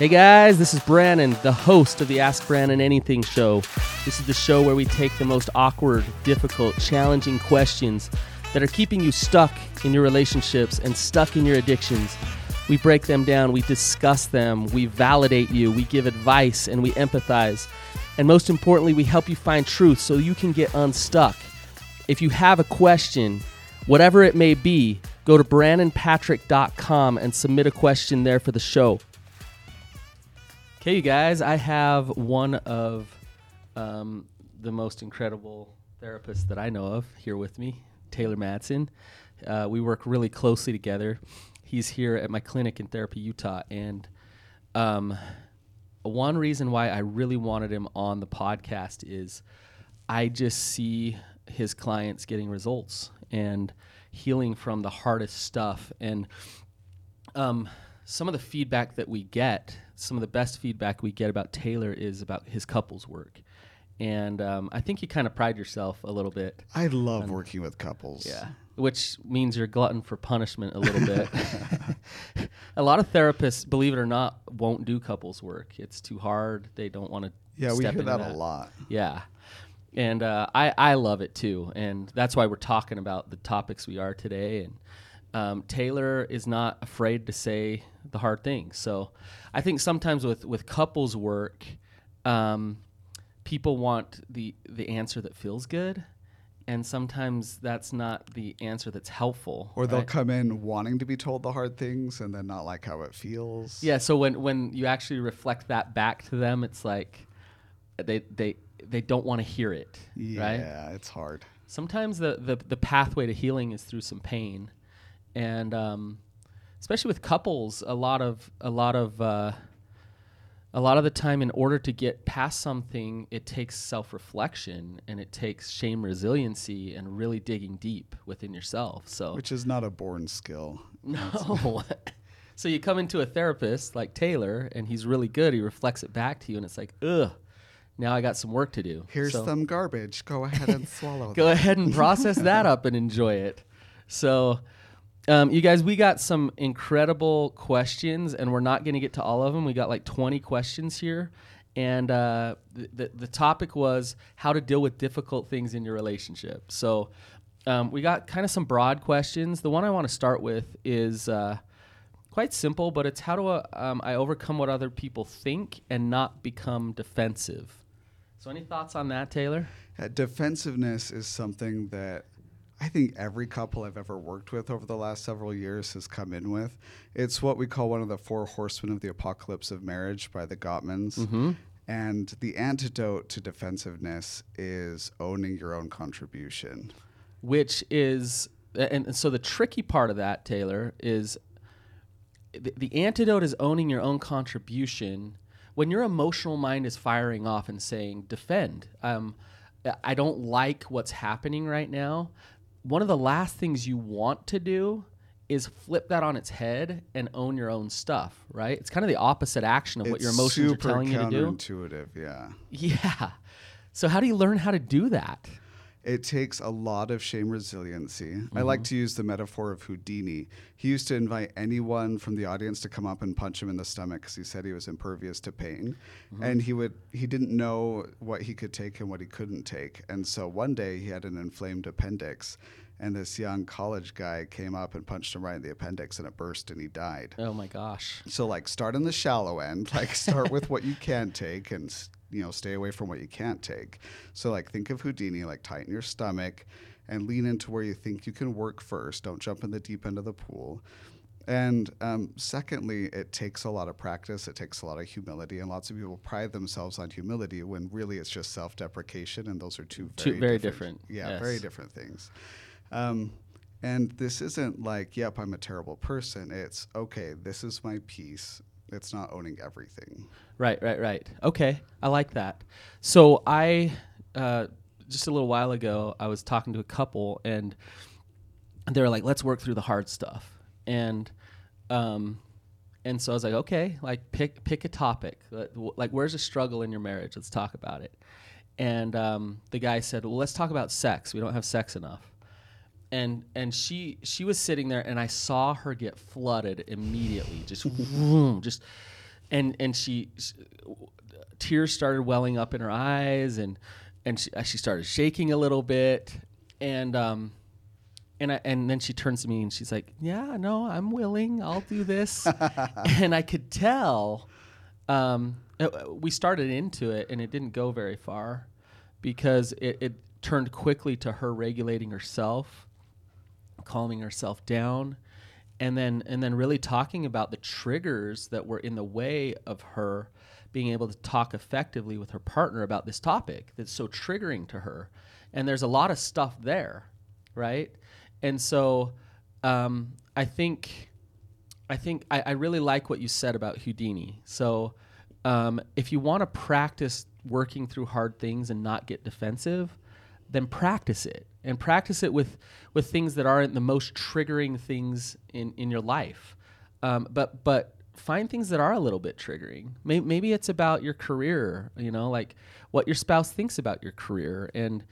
Hey guys, this is Brannon, the host of the Ask Brannon Anything show. This is the show where we take the most awkward, difficult, challenging questions that are keeping you stuck in your relationships and stuck in your addictions. We break them down, we discuss them, we validate you, we give advice, and we empathize. And most importantly, we help you find truth so you can get unstuck. If you have a question, whatever it may be, go to brannonpatrick.com and submit a question there for the show. Okay, you guys, I have one of um, the most incredible therapists that I know of here with me, Taylor Madsen. Uh, we work really closely together. He's here at my clinic in Therapy, Utah, and um, one reason why I really wanted him on the podcast is I just see his clients getting results and healing from the hardest stuff. And um, some of the feedback that we get, some of the best feedback we get about Taylor is about his couples work. And um, I think you kind of pride yourself a little bit. I love working with couples. Yeah. Which means you're glutton for punishment a little bit. a lot of therapists, believe it or not, won't do couples work. It's too hard. They don't want to. Yeah, we hear that, that, a lot. Yeah. And uh, I, I love it too. And that's why we're talking about the topics we are today. And um, Taylor is not afraid to say the hard things. So I think sometimes with, with couples work, um, people want the, the answer that feels good. And sometimes that's not the answer that's helpful. Or they'll right? come in wanting to be told the hard things and then not like how it feels. Yeah. So when, when you actually reflect that back to them, it's like they, they, they don't want to hear it. Yeah, right? it's hard. Sometimes the, the, the pathway to healing is through some pain and um, especially with couples, a lot of a lot of uh, a lot of the time, in order to get past something, it takes self reflection and it takes shame resiliency and really digging deep within yourself. So, which is not a born skill. No. so you come into a therapist like Taylor, and he's really good. He reflects it back to you, and it's like, ugh. Now I got some work to do. Here's so some garbage. Go ahead and swallow. Go ahead and process that up and enjoy it. So, um, you guys, we got some incredible questions, and we're not going to get to all of them. We got like 20 questions here. And uh, the, the topic was how to deal with difficult things in your relationship. So um, we got kind of some broad questions. The one I want to start with is uh, quite simple, but it's how do I, um, I overcome what other people think and not become defensive? So, any thoughts on that, Taylor? Uh, defensiveness is something that I think every couple I've ever worked with over the last several years has come in with. It's what we call one of the four horsemen of the apocalypse of marriage by the Gottmans. Mm-hmm. And the antidote to defensiveness is owning your own contribution. Which is, and so the tricky part of that, Taylor, is the, the antidote is owning your own contribution. When your emotional mind is firing off and saying, defend, um, I don't like what's happening right now one of the last things you want to do is flip that on its head and own your own stuff, right? It's kind of the opposite action of it's what your emotions are telling you to do. Intuitive, yeah. Yeah. So how do you learn how to do that? It takes a lot of shame resiliency. Mm-hmm. I like mm-hmm. to use the metaphor of Houdini. He used to invite anyone from the audience to come up and punch him in the stomach because he said he was impervious to pain, mm-hmm. and he would he didn't know what he could take and what he couldn't take. And so one day he had an inflamed appendix, and this young college guy came up and punched him right in the appendix and it burst and he died. Oh my gosh. So like start on the shallow end, like start with what you can take and you know stay away from what you can't take. So like think of Houdini, like tighten your stomach and lean into where you think you can work first. Don't jump in the deep end of the pool. And um, secondly, it takes a lot of practice. It takes a lot of humility, and lots of people pride themselves on humility when really it's just self-deprecation, and those are two very, two very different, different yeah, yes. very different things. Um, and this isn't like, yep, I'm a terrible person. It's okay. This is my piece. It's not owning everything. Right, right, right. Okay, I like that. So I uh, just a little while ago, I was talking to a couple, and they were like, "Let's work through the hard stuff." And um, and so I was like, "Okay, like pick pick a topic. Like, where's a struggle in your marriage? Let's talk about it." And um, the guy said, "Well, let's talk about sex. We don't have sex enough." And and she she was sitting there and I saw her get flooded immediately just vroom, just and and she, she tears started welling up in her eyes and and she, she started shaking a little bit and um and I, and then she turns to me and she's like, "Yeah, no, I'm willing. I'll do this." and I could tell um, uh, we started into it and it didn't go very far because it, it turned quickly to her regulating herself, calming herself down, and then and then really talking about the triggers that were in the way of her being able to talk effectively with her partner about this topic that's so triggering to her. And there's a lot of stuff there, right? And so um, I think I think I, I, really like what you said about Houdini. So um, if you want to practice working through hard things and not get defensive, then practice it and practice it with with things that aren't the most triggering things in in your life. Um, but but find things that are a little bit triggering. Maybe, maybe it's about your career, you know, like what your spouse thinks about your career, and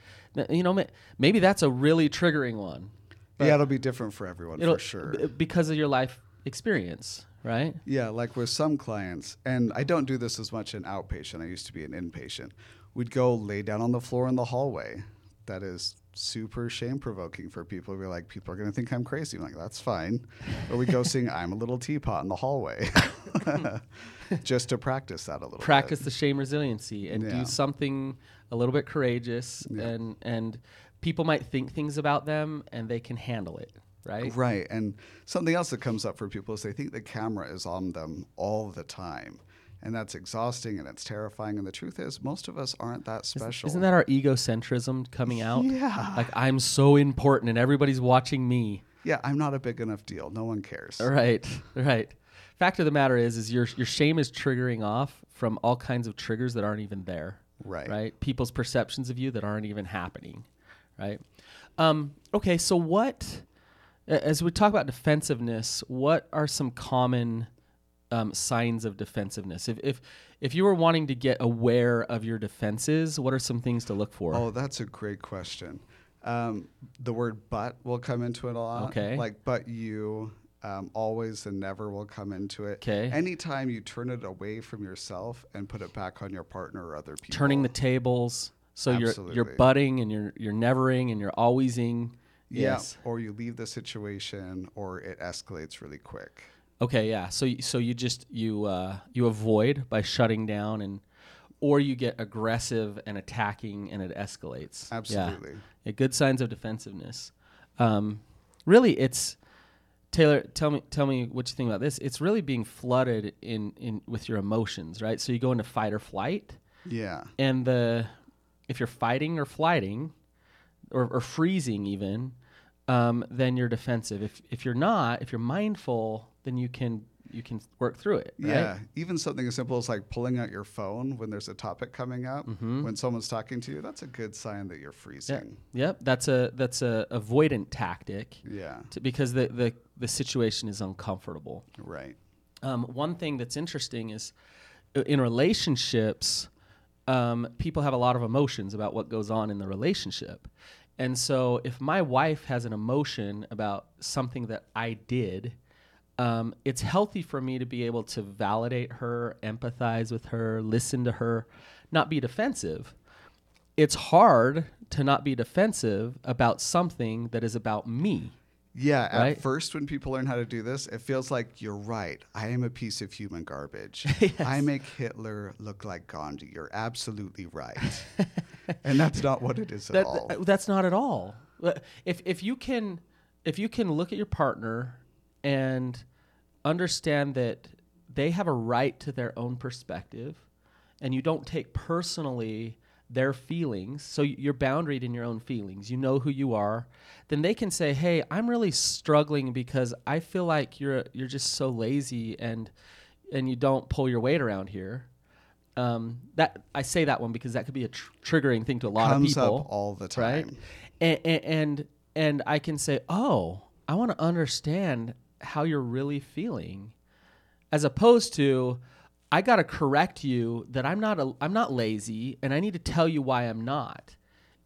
you know maybe that's a really triggering one. Yeah, it'll be different for everyone for sure b- because of your life experience, right? Yeah, like with some clients, and I don't do this as much in outpatient. I used to be an inpatient. We'd go lay down on the floor in the hallway. That is super shame provoking for people. We're like, people are going to think I'm crazy. I'm like, that's fine. Or we go sing I'm a Little Teapot in the hallway just to practice that a little Practice bit. the shame resiliency and yeah. do something a little bit courageous. Yeah. And, and people might think things about them and they can handle it. Right. Right. And something else that comes up for people is they think the camera is on them all the time and that's exhausting and it's terrifying. And the truth is, most of us aren't that special. Isn't that our egocentrism coming out? Yeah. Like I'm so important and everybody's watching me. Yeah, I'm not a big enough deal. No one cares. Right. Right. Fact of the matter is, is your your shame is triggering off from all kinds of triggers that aren't even there. Right. Right. People's perceptions of you that aren't even happening. Right. Um, okay. So what? As we talk about defensiveness, what are some common um, signs of defensiveness? If, if if you were wanting to get aware of your defenses, what are some things to look for? Oh, that's a great question. Um, the word "but" will come into it a lot. Okay. Like "but you," um, always and never will come into it. Okay. Anytime you turn it away from yourself and put it back on your partner or other people. Turning the tables. So Absolutely. you're you're butting and you're you're nevering and you're alwaysing. Yeah. Yes. Or you leave the situation or it escalates really quick. Okay, yeah. So so you just you uh, you avoid by shutting down and or you get aggressive and attacking and it escalates. Absolutely. Yeah. yeah good signs of defensiveness. Um, really, it's Taylor. Tell me tell me what you think about this. It's really being flooded in in with your emotions, right? So you go into fight or flight. Yeah. And the if you're fighting or flighting, or, or freezing even, um, then you're defensive. If if you're not, if you're mindful, then you can you can work through it. Right? Yeah, even something as simple as like pulling out your phone when there's a topic coming up, mm-hmm. when someone's talking to you, that's a good sign that you're freezing. Yeah. Yep, that's a that's a avoidant tactic. Yeah, to, because the, the the situation is uncomfortable. Right. Um, one thing that's interesting is in relationships, um, people have a lot of emotions about what goes on in the relationship. And so if my wife has an emotion about something that I did, um, it's healthy for me to be able to validate her, empathize with her, listen to her, not be defensive. It's hard to not be defensive about something that is about me. Yeah, right? at first, when people learn how to do this, it feels like you're right. I am a piece of human garbage. yes. I make Hitler look like Gandhi. You're absolutely right. and that's not what it is at all. Uh, that's not at all. If if you can if you can look at your partner and understand that they have a right to their own perspective and you don't take personally their feelings, so you're boundaried in your own feelings, you know who you are, then they can say, "Hey, I'm really struggling because I feel like you're you're just so lazy and and you don't pull your weight around here." Um, that I say that one because that could be a tr- triggering thing to a lot Comes of people, Comes up all the time, right? And, and and, and I can say, "Oh, I want to understand how you're really feeling," as opposed to I got to correct you that I'm not a, I'm not lazy and I need to tell you why I'm not.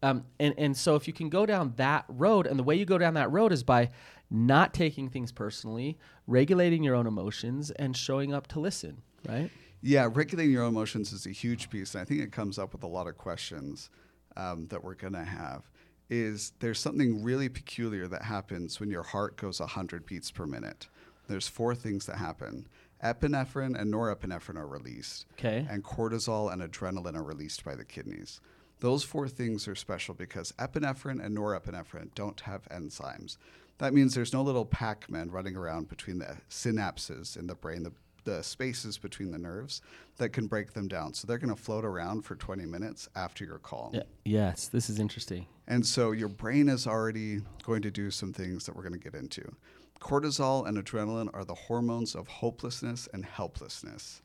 Um, and, and so if you can go down that road and the way you go down that road is by not taking things personally, regulating your own emotions and showing up to listen, right? Yeah, regulating your own emotions is a huge piece, and I think it comes up with a lot of questions um, that we're gonna have. Is there's something really peculiar that happens when your heart goes 100 beats per minute? There's four things that happen. Epinephrine and norepinephrine are released, Okay. and cortisol and adrenaline are released by the kidneys. Those four things are special because epinephrine and norepinephrine don't have enzymes. That means there's no little Pac Man running around between the synapses in the brain, the, the spaces between the nerves that can break them down. So they're going to float around for 20 minutes after your call. Yeah. Yes, this is interesting. And so your brain is already going to do some things that we're going to get into. Cortisol and adrenaline are the hormones of hopelessness and helplessness.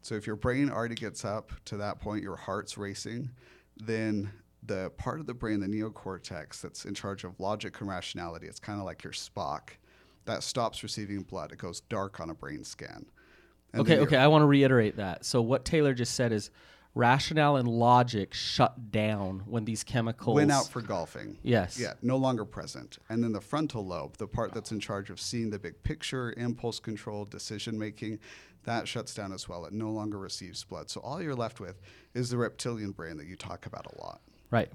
So if your brain already gets up to that point, your heart's racing, then the part of the brain, the neocortex, that's in charge of logic and rationality, it's kind of like your Spock, that stops receiving blood. It goes dark on a brain scan. And okay, okay. I want to reiterate that. So what Taylor just said is rationale and logic shut down when these chemicals Went out for golfing. Yes. Yeah, no longer present. And then the frontal lobe, the part that's in charge of seeing the big picture, impulse control, decision making, that shuts down as well. It no longer receives blood. So all you're left with is the reptilian brain that you talk about a lot. Right.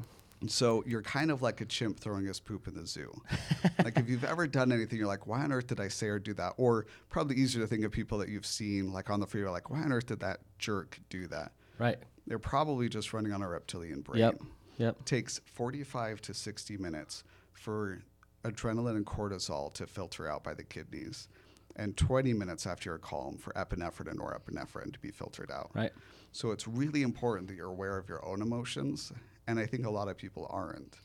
So you're kind of like a chimp throwing his poop in the zoo. like if you've ever done anything, you're like, why on earth did I say or do that? Or probably easier to think of people that you've seen like on the freeway, like, why on earth did that jerk do that? Right. They're probably just running on a reptilian brain Yep. Yep. takes 45 to 60 minutes for adrenaline and cortisol to filter out by the kidneys and 20 minutes after your calm for epinephrine and norepinephrine to be filtered out. Right. So it's really important that you're aware of your own emotions and I think a lot of people aren't.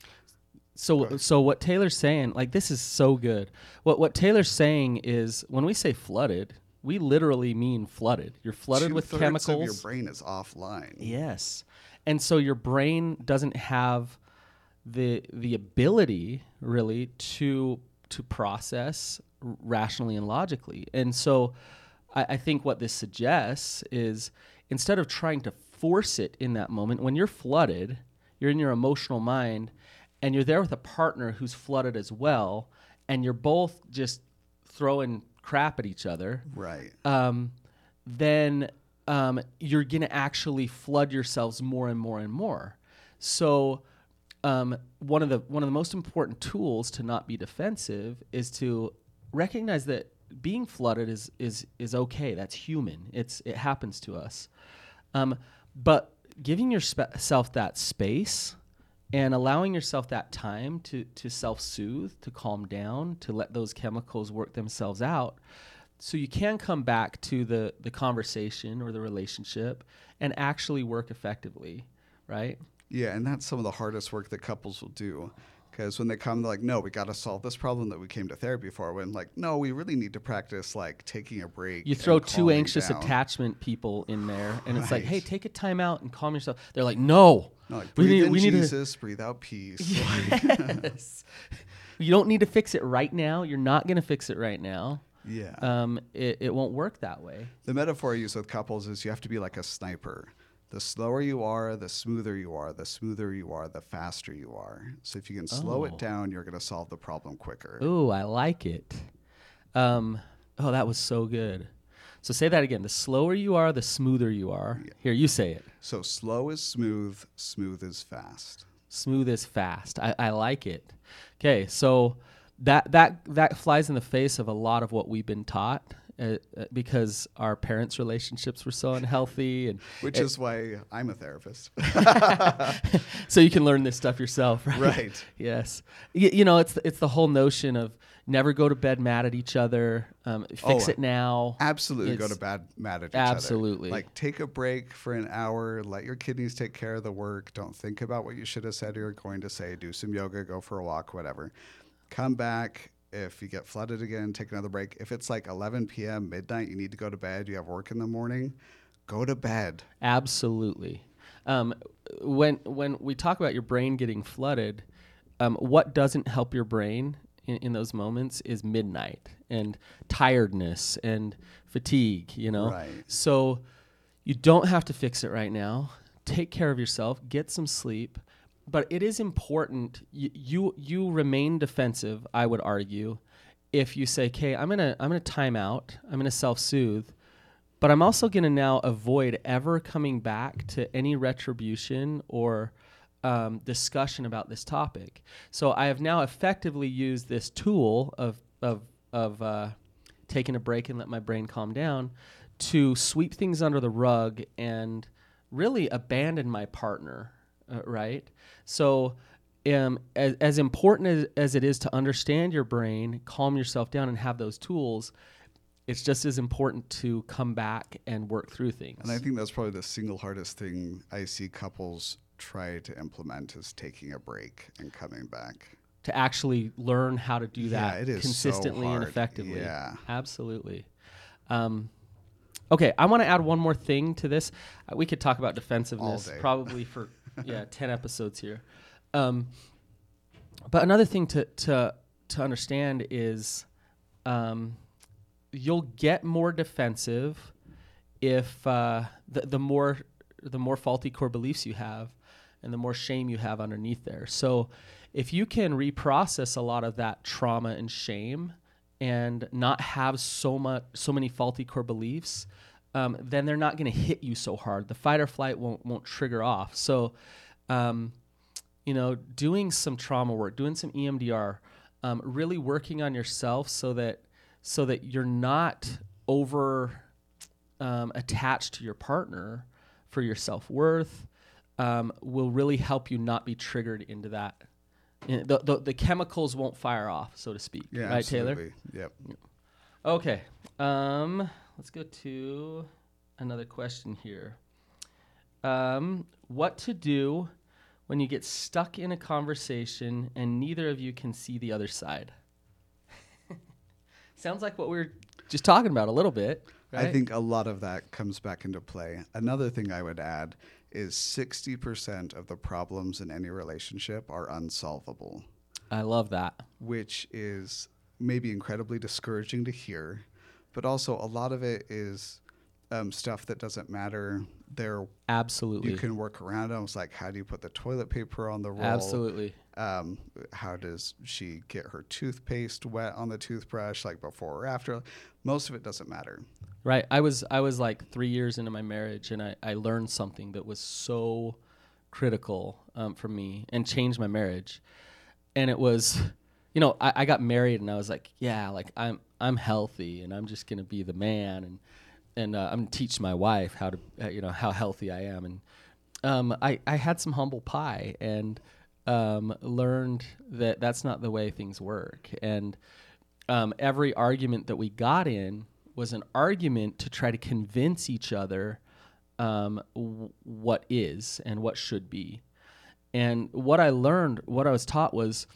So so what Taylor's saying, like this is so good. What what Taylor's saying is when we say flooded, we literally mean flooded. You're flooded with Two-thirds chemicals. Of your brain is offline. Yes. And so your brain doesn't have the the ability really to to process r- rationally and logically. And so I, I think what this suggests is instead of trying to force it in that moment, when you're flooded, you're in your emotional mind and you're there with a partner who's flooded as well, and you're both just throwing crap at each other Right. um, then um, you're going to actually flood yourselves more and more and more. So um, one of the one of the most important tools to not be defensive is to recognize that being flooded is is is okay. That's human. It's it happens to us. Um, but giving yourself that space and allowing yourself that time to to self-soothe, to calm down, to let those chemicals work themselves out so you can come back to the the conversation or the relationship and actually work effectively, right? Yeah, and that's some of the hardest work that couples will do. Because when they come, they're like, no, we got to solve this problem that we came to therapy for. When, like, no, we really need to practice, like, taking a break. You throw two anxious down. attachment people in there, and it's like, hey, take a time out and calm yourself. They're like, no, No, like, we breathe need, in we need to. Jesus, breathe out peace. Yes. you don't need to fix it right now. You're not going to fix it right now. yeah. Um, it, it won't work that way. the metaphor I use with couples is you have to be like a sniper. The slower you are, the smoother you are. The smoother you are, the faster you are. So if you can slow Oh. it down, you're going to solve the problem quicker. Ooh, I like it. Um, oh, that was so good. So say that again. The slower you are, the smoother you are. Here, you say it. So slow is smooth, smooth is fast. Smooth is fast. I, I like it. Okay, so that that that flies in the face of a lot of what we've been taught uh, uh, because our parents' relationships were so unhealthy, and Which is why I'm a therapist. so you can learn this stuff yourself, right? Right. yes. Y- you know, it's the, it's the whole notion of never go to bed mad at each other. Um, fix Oh, it now. Absolutely go to bed mad at each Absolutely. other. Like take a break for an hour, let your kidneys take care of the work. Don't think about what you should have said or you're going to say. Do some yoga, go for a walk, whatever. Come back. If you get flooded again, take another break. If it's like 11 p.m., midnight, you need to go to bed, you have work in the morning, go to bed. Absolutely. Um, when when we talk about your brain getting flooded, um, what doesn't help your brain in, in those moments is midnight and tiredness and fatigue. You know, Right. so you don't have to fix it right now. Take care of yourself. Get some sleep. But it is important you you, you remain defensive. I would argue, if you say, "Okay, I'm gonna I'm gonna time out. I'm gonna self soothe." but I'm also to now avoid ever coming back to any retribution or um, discussion about this topic. So I have now effectively used this tool of of of uh, taking a break and let my brain calm down to sweep things under the rug and really abandon my partner, uh, right? So. Um, as, as important as, as it is to understand your brain, calm yourself down, and have those tools, it's just as important to come back and work through things. And I think that's probably the single hardest thing I see couples try to implement is taking a break and coming back. To actually learn how to do Yeah, that it is so consistently and effectively. Yeah. Absolutely. Um, okay, I want to add one more thing to this. Uh, we could talk about defensiveness probably for yeah, 10 episodes here. Um, but another thing to to to understand is um, you'll get more defensive if uh, the the more the more faulty core beliefs you have, and the more shame you have underneath there. So, if you can reprocess a lot of that trauma and shame, and not have so much so many faulty core beliefs, um, then they're not going to hit you so hard. The fight or flight won't won't trigger off. So. Um, you know, doing some trauma work, doing some EMDR, um, really working on yourself so that so that you're not over um, attached to your partner for your self worth, um, will really help you not be triggered into that. The, the, the chemicals won't fire off, so to speak. Yeah, right, Taylor? absolutely. Yep. Okay. Let's go to another question here. Um, what to do when you get stuck in a conversation and neither of you can see the other side? Sounds like what we were just talking about a little bit. I think a lot of that comes back into play. Another thing I would add is 60% of the problems in any relationship are unsolvable, I love that. which is maybe incredibly discouraging to hear, but also a lot of it is um, stuff that doesn't matter. There, Absolutely. you can work around them. It's like, how do you put the toilet paper on the roll? Absolutely. um, how does she get her toothpaste wet on the toothbrush, like before or after? Most of it doesn't matter. Right. I was I was like three years into my marriage, and I, I learned something that was so critical um, for me and changed my marriage. And it was, you know, I, I got married, and I was like, yeah, like I'm I'm healthy, and I'm just gonna be the man, and and uh, I'm gonna teach my wife how to, uh, you know, how healthy I am, and um, I I had some humble pie and um, learned that that's not the way things work, and um, every argument that we got in was an argument to try to convince each other um, w- what is and what should be. And what I learned, what I was taught was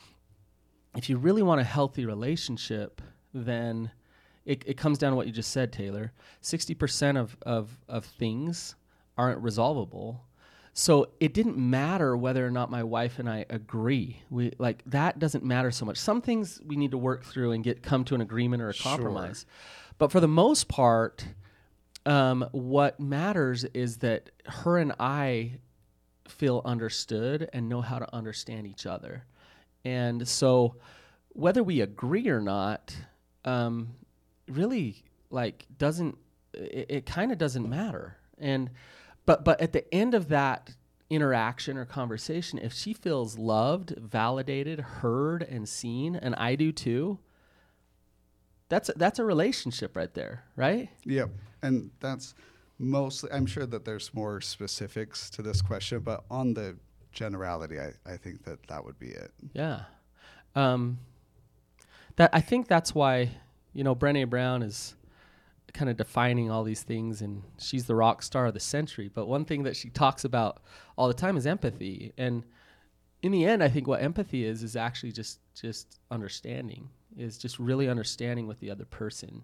if you really want a healthy relationship, then it, it comes down to what you just said, Taylor. 60% of, of, of things aren't resolvable. So it didn't matter whether or not my wife and I agree. We like that doesn't matter so much. Some things we need to work through and get come to an agreement or a Sure. compromise. But for the most part, um, what matters is that her and I feel understood and know how to understand each other. And so, whether we agree or not, um, really like doesn't it, it kind of doesn't matter. And but but at the end of that interaction or conversation, if she feels loved, validated, heard, and seen, and I do too, that's a, that's a relationship right there, right? Yep. And that's mostly, I'm sure that there's more specifics to this question, but on the generality, I, I think that that would be it. Yeah. Um, that I think that's why you know Brené Brown is kind of defining all these things, and she's the rock star of the century. But one thing that she talks about all the time is empathy, and in the end, I think what empathy is is actually just just understanding, is just really understanding with the other person,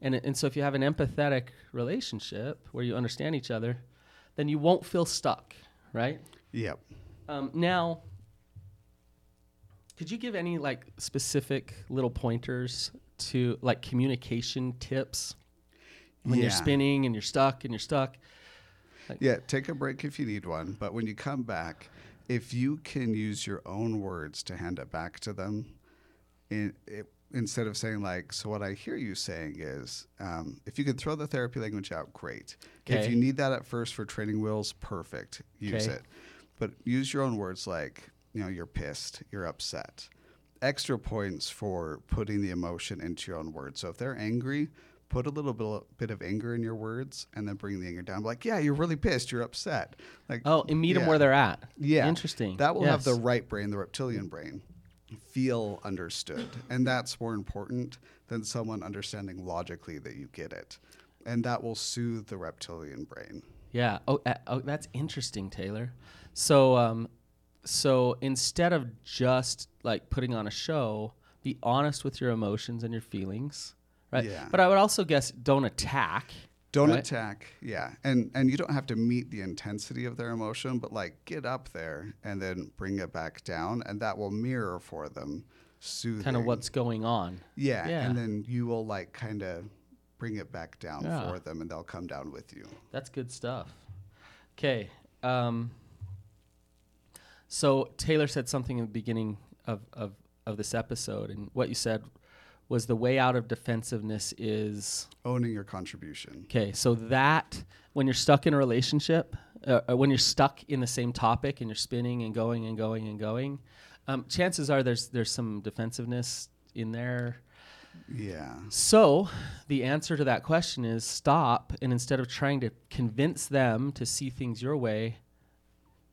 and and so if you have an empathetic relationship where you understand each other, then you won't feel stuck, right? Yep. Um, now, could you give any like specific little pointers to like communication tips when you're spinning and you're stuck and you're stuck? Yeah, take a break if you need one. But when you come back, if you can use your own words to hand it back to them, it, it, instead of saying like, so what I hear you saying is, um, if you can throw the therapy language out, great. If you need that at first for training wheels, perfect. Use Okay. it. But use your own words like, you know, you're pissed, you're upset. Extra points for putting the emotion into your own words. So if they're angry, put a little bit, bit of anger in your words and then bring the anger down. Like, yeah, you're really pissed, you're upset. Like, Oh, and meet them where they're at. Yeah. Interesting. That will have the right brain, the reptilian brain, feel understood. And that's more important than someone understanding logically that you get it. And that will soothe the reptilian brain. Yeah. Oh, uh, oh, that's interesting, Taylor. So, um, so instead of just like putting on a show, be honest with your emotions and your feelings, right? Yeah. But I would also guess don't attack. Don't Right. attack, yeah, and and you don't have to meet the intensity of their emotion, but like get up there and then bring it back down, and that will mirror for them, soothing. Kind of what's going on. yeah, Yeah. and then you will like kind of bring it back down Yeah. for them, and they'll come down with you. That's good stuff. Okay. Um, so Taylor said something in the beginning of, of, of this episode, and what you said was the way out of defensiveness is Owning your contribution. okay. So that when you're stuck in a relationship, uh, uh, when you're stuck in the same topic and you're spinning and going and going and going, um, chances are there's there's some defensiveness in there. Yeah. So, the answer to that question is stop and instead of trying to convince them to see things your way,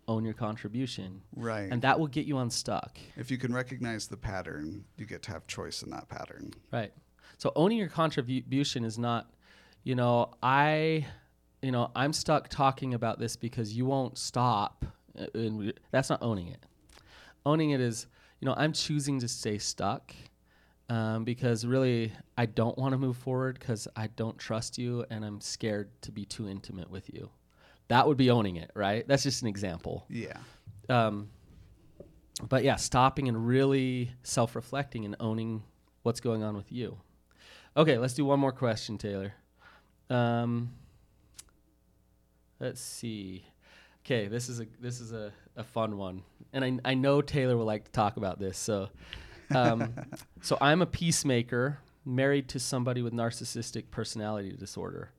own your contribution. Right. And that will get you unstuck. if you can recognize the pattern, you get to have choice in that pattern. Right. So, owning your contribution is not, you know, I, you know, I'm stuck talking about this because you won't stop. uh, And that's not owning it. Owning it is, you know, I'm choosing to stay stuck um, because really I don't want to move forward because I don't trust you and I'm scared to be too intimate with you. That would be owning it, right? That's just an example. Yeah. Um, but yeah, stopping and really self reflecting and owning what's going on with you. Okay, let's do one more question, Taylor. Um, let's see. Okay, this is a this is a, a fun one, and I I know Taylor will like to talk about this. So, um, so I'm a peacemaker, married to somebody with narcissistic personality disorder.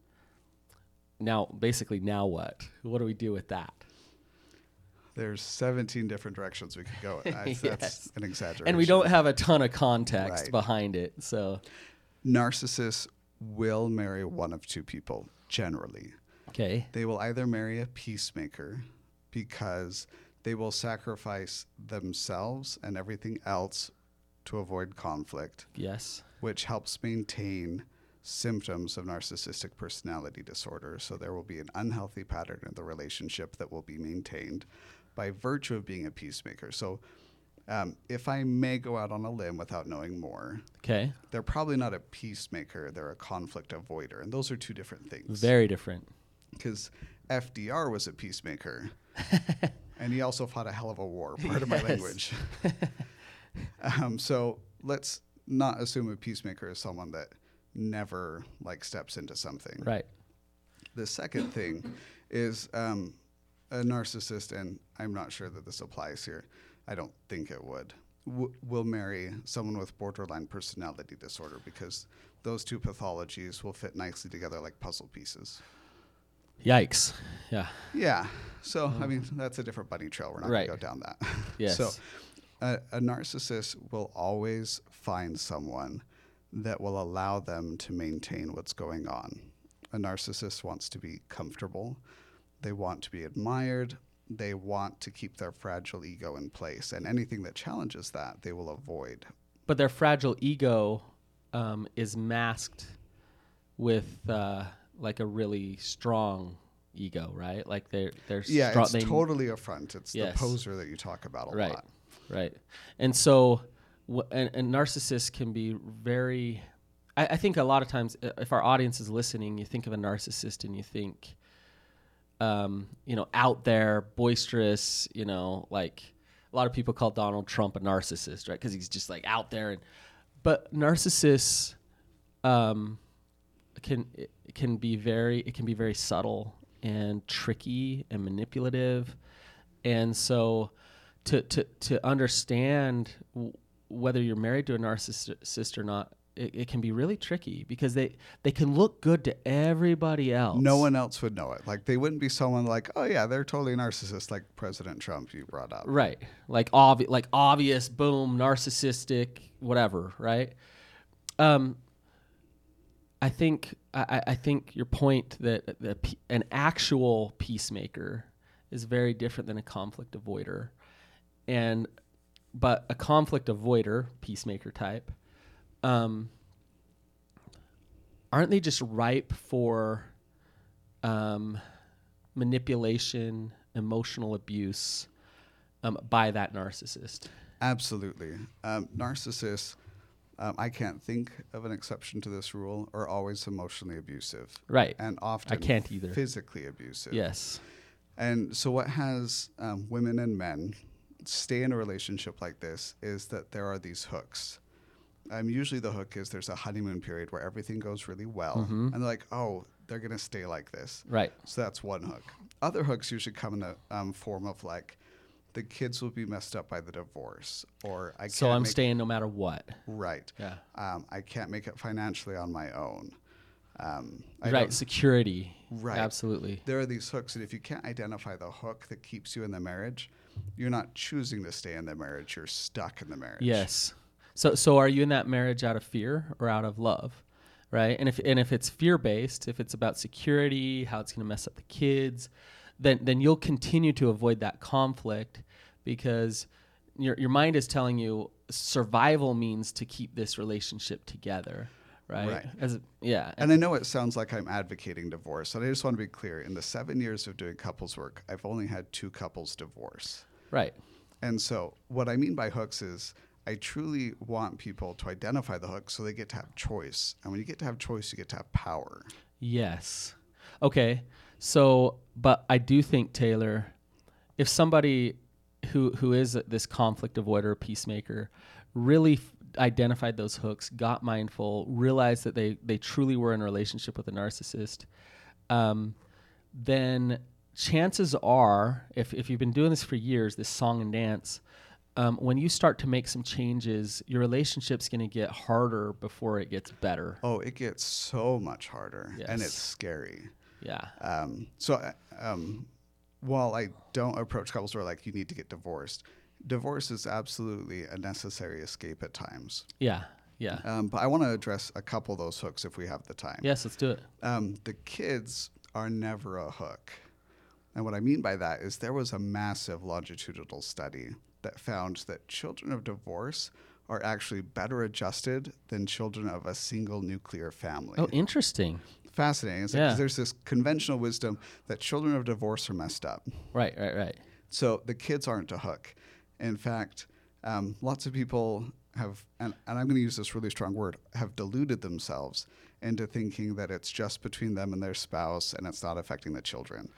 Now, basically, now what? What do we do with that? There's 17 different directions we could go. in. I- Yes. That's an exaggeration. And we don't have a ton of context Right. behind it. So, Narcissists will marry one of two people generally. okay. They will either marry a peacemaker because they will sacrifice themselves and everything else to avoid conflict, Yes. which helps maintain symptoms of narcissistic personality disorder. So there will be an unhealthy pattern in the relationship that will be maintained by virtue of being a peacemaker. So um, if I may go out on a limb without knowing more, Okay. they're probably not a peacemaker, they're a conflict avoider. And those are two different things. Very different. Because FDR was a peacemaker. and he also fought a hell of a war, part of my language. um, so let's not assume a peacemaker is someone that never like steps into something. Right. The second thing is um, a narcissist, and I'm not sure that this applies here. I don't think it would. W- will marry someone with borderline personality disorder because those two pathologies will fit nicely together like puzzle pieces. Yikes. Yeah. Yeah. So I mean, that's a different bunny trail. We're not. Right. going to go down that. Yes. So a, a narcissist will always find someone that will allow them to maintain what's going on. A narcissist wants to be comfortable. They want to be admired. They want to keep their fragile ego in place. And anything that challenges that, they will avoid. But their fragile ego um, is masked with uh, like a really strong ego, right? Like they're they're Yeah, it's they- totally a front. It's Yes. the poser that you talk about a right, lot. right. And so, and, narcissists can be very. I, I think a lot of times, uh, if our audience is listening, you think of a narcissist and you think, um, you know, out there, boisterous. You know, like a lot of people call Donald Trump a narcissist, right? Because he's just like out there. And but narcissists um, can can be very it can be very subtle and tricky and manipulative, and so to to to understand whether you're married to a narcissist or not, it, it can be really tricky because they they can look good to everybody else. No one else would know it. Like they wouldn't be someone like, oh yeah, they're totally narcissist, like President Trump you brought up. Right. Like obvious, like obvious, boom, narcissistic, whatever. Right. Um, I think I, I think your point that the, an actual peacemaker is very different than a conflict avoider, and but a conflict avoider, peacemaker type, um, aren't they just ripe for um, manipulation, emotional abuse um, by that narcissist? Absolutely. Um, narcissists, um, I can't think of an exception to this rule, are always emotionally abusive. Right. And often I can't either. physically abusive. Yes. And so, what has um, women and men stay in a relationship like this is that there are these hooks. Um, usually, the hook is there's a honeymoon period where everything goes really well, Mm-hmm. and they're like, "Oh, they're gonna stay like this." Right. So that's one hook. Other hooks usually come in the um, form of like, the kids will be messed up by the divorce, or I can't. So I'm staying no matter what. right. Yeah. Um, I can't make it financially on my own. Um, I right. Security. Right. Absolutely. there are these hooks, and if you can't identify the hook that keeps you in the marriage, you're not choosing to stay in the marriage. You're stuck in the marriage. Yes. So so are you in that marriage out of fear or out of love? Right? And if and if it's fear based, if it's about security, how it's going to mess up the kids, then then you'll continue to avoid that conflict because your your mind is telling you survival means to keep this relationship together, right? Right. As yeah. And I know it sounds like I'm advocating divorce, and I just want to be clear. In the seven years of doing couples work, I've only had two couples divorce. right. And so, what I mean by hooks is I truly want people to identify the hooks so they get to have choice. And when you get to have choice, you get to have power. Yes. Okay. So, but I do think Taylor, if somebody who who is this conflict avoider, peacemaker, really f- identified those hooks, got mindful, realized that they they truly were in a relationship with a narcissist, um, then chances are, if if you've been doing this for years, this song and dance. Um, when you start to make some changes, your relationship's going to get harder before it gets better. Oh, it gets so much harder, and it's scary. Yeah. Um, so, uh, um, while I don't approach couples who are like, you need to get divorced, divorce is absolutely a necessary escape at times. Yeah. Yeah. Um, but I want to address a couple of those hooks if we have the time. Yes, let's do it. Um, the kids are never a hook. And what I mean by that is there was a massive longitudinal study that found that children of divorce are actually better adjusted than children of a single nuclear family. Oh, interesting. Fascinating. It's like, there's this conventional wisdom that children of divorce are messed up. Right, right, right. So the kids aren't a hook. In fact, um, lots of people have, and, and I'm going to use this really strong word, have deluded themselves into thinking that it's just between them and their spouse and it's not affecting the children.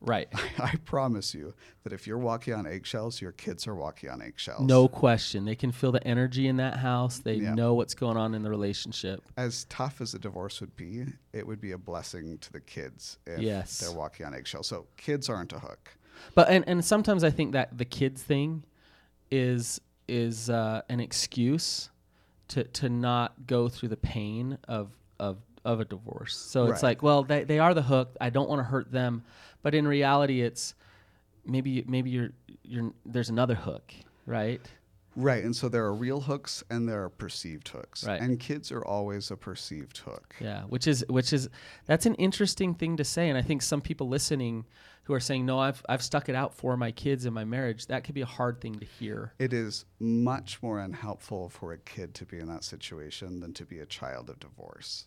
Right. I promise you that if you're walking on eggshells, your kids are walking on eggshells. No question. They can feel the energy in that house. They Yeah. know what's going on in the relationship. As tough as a divorce would be, it would be a blessing to the kids if Yes. they're walking on eggshells. So kids aren't a hook. But and, and sometimes I think that the kids thing is is uh, an excuse to to not go through the pain of of of a divorce. So it's like, well, they they are the hook. I don't want to hurt them, but in reality, it's maybe maybe you're you're there's another hook, right? Right. And so there are real hooks and there are perceived hooks. Right. And kids are always a perceived hook. Yeah, which is which is that's an interesting thing to say, and I think some people listening who are saying, "No, I've I've stuck it out for my kids and my marriage," that could be a hard thing to hear. It is much more unhelpful for a kid to be in that situation than to be a child of divorce.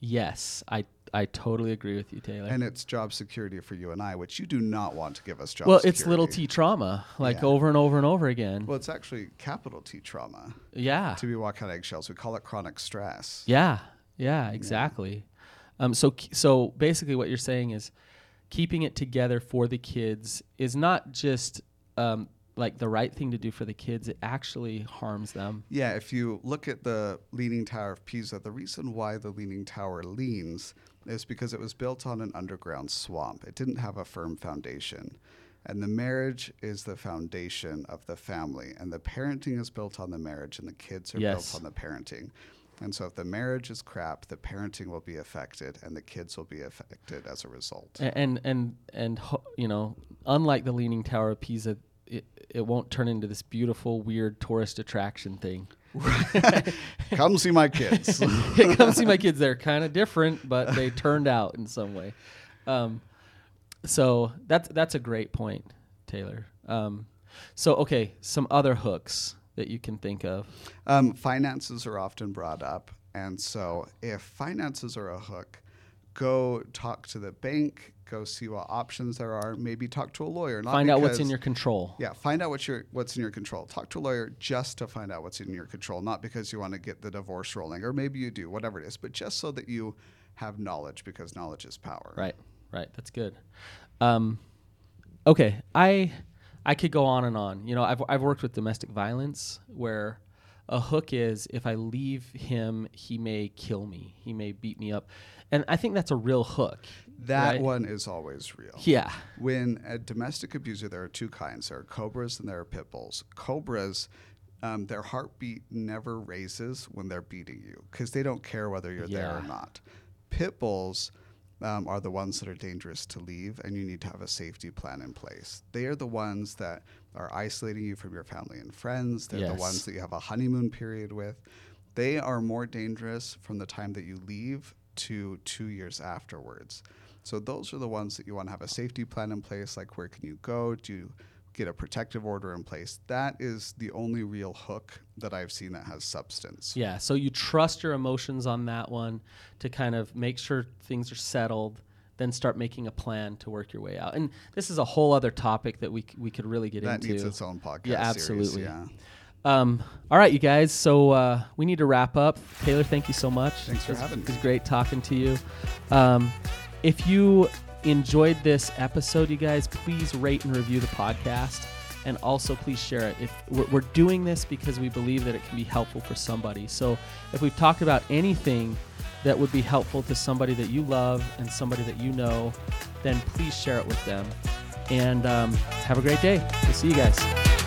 Yes, I I totally agree with you, Taylor. And it's job security for you and I, which you do not want to give us job well, security. it's little T trauma, like Yeah. over and over and over again. Well, it's actually capital T trauma yeah, to be walking on eggshells. We call it chronic stress. yeah, yeah, exactly. Um, so so basically, what you're saying is keeping it together for the kids is not just um, like the right thing to do for the kids; it actually harms them. Yeah, if you look at the Leaning Tower of Pisa, the reason why the Leaning Tower leans is because it was built on an underground swamp. It didn't have a firm foundation. And the marriage is the foundation of the family, and the parenting is built on the marriage, and the kids are Yes. built on the parenting. And so, if the marriage is crap, the parenting will be affected, and the kids will be affected as a result. And and and ho- you know, unlike the Leaning Tower of Pisa, it it won't turn into this beautiful, weird tourist attraction thing. Come see my kids. Come see my kids. They're kind of different, but they turned out in some way. Um, so that's that's a great point, Taylor. Um, so okay, some other hooks that you can think of. Um, finances are often brought up. And so, if finances are a hook, go talk to the bank, go see what options there are, maybe talk to a lawyer. Not Find out what's in your control. Yeah, find out what's your what's in your control. Talk to a lawyer just to find out what's in your control, not because you want to get the divorce rolling, or maybe you do, whatever it is, but just so that you have knowledge, because knowledge is power. Right, right. That's good. Um, okay, I I could go on and on. You know, I've I've worked with domestic violence where a hook is if I leave him, he may kill me, he may beat me up, and I think that's a real hook. That right? one is always real. Yeah, When a domestic abuser, there are two kinds. There are cobras and there are pit bulls. Cobras, um, their heartbeat never raises when they're beating you because they don't care whether you're there or not. Pit bulls um, are the ones that are dangerous to leave, and you need to have a safety plan in place. They are the ones that are isolating you from your family and friends. They're Yes. the ones that you have a honeymoon period with. They are more dangerous from the time that you leave to two years afterwards. So those are the ones that you want to have a safety plan in place, like where can you go? Do you get a protective order in place? That is the only real hook that I've seen that has substance. yeah. So you trust your emotions on that one to kind of make sure things are settled. Then start making a plan to work your way out. And this is a whole other topic that we c- we could really get That into. needs its own podcast. Yeah, series, absolutely. yeah. Um, all right, you guys. So uh, we need to wrap up. Taylor, thank you so much. Thanks for It was- having me. It was great talking to you. Um, if you enjoyed this episode, you guys, please rate and review the podcast, and also please share it. If we're, doing this because we believe that it can be helpful for somebody. So if we've talked about anything that would be helpful to somebody that you love and somebody that you know, then please share it with them. And um, have a great day. We'll see you guys.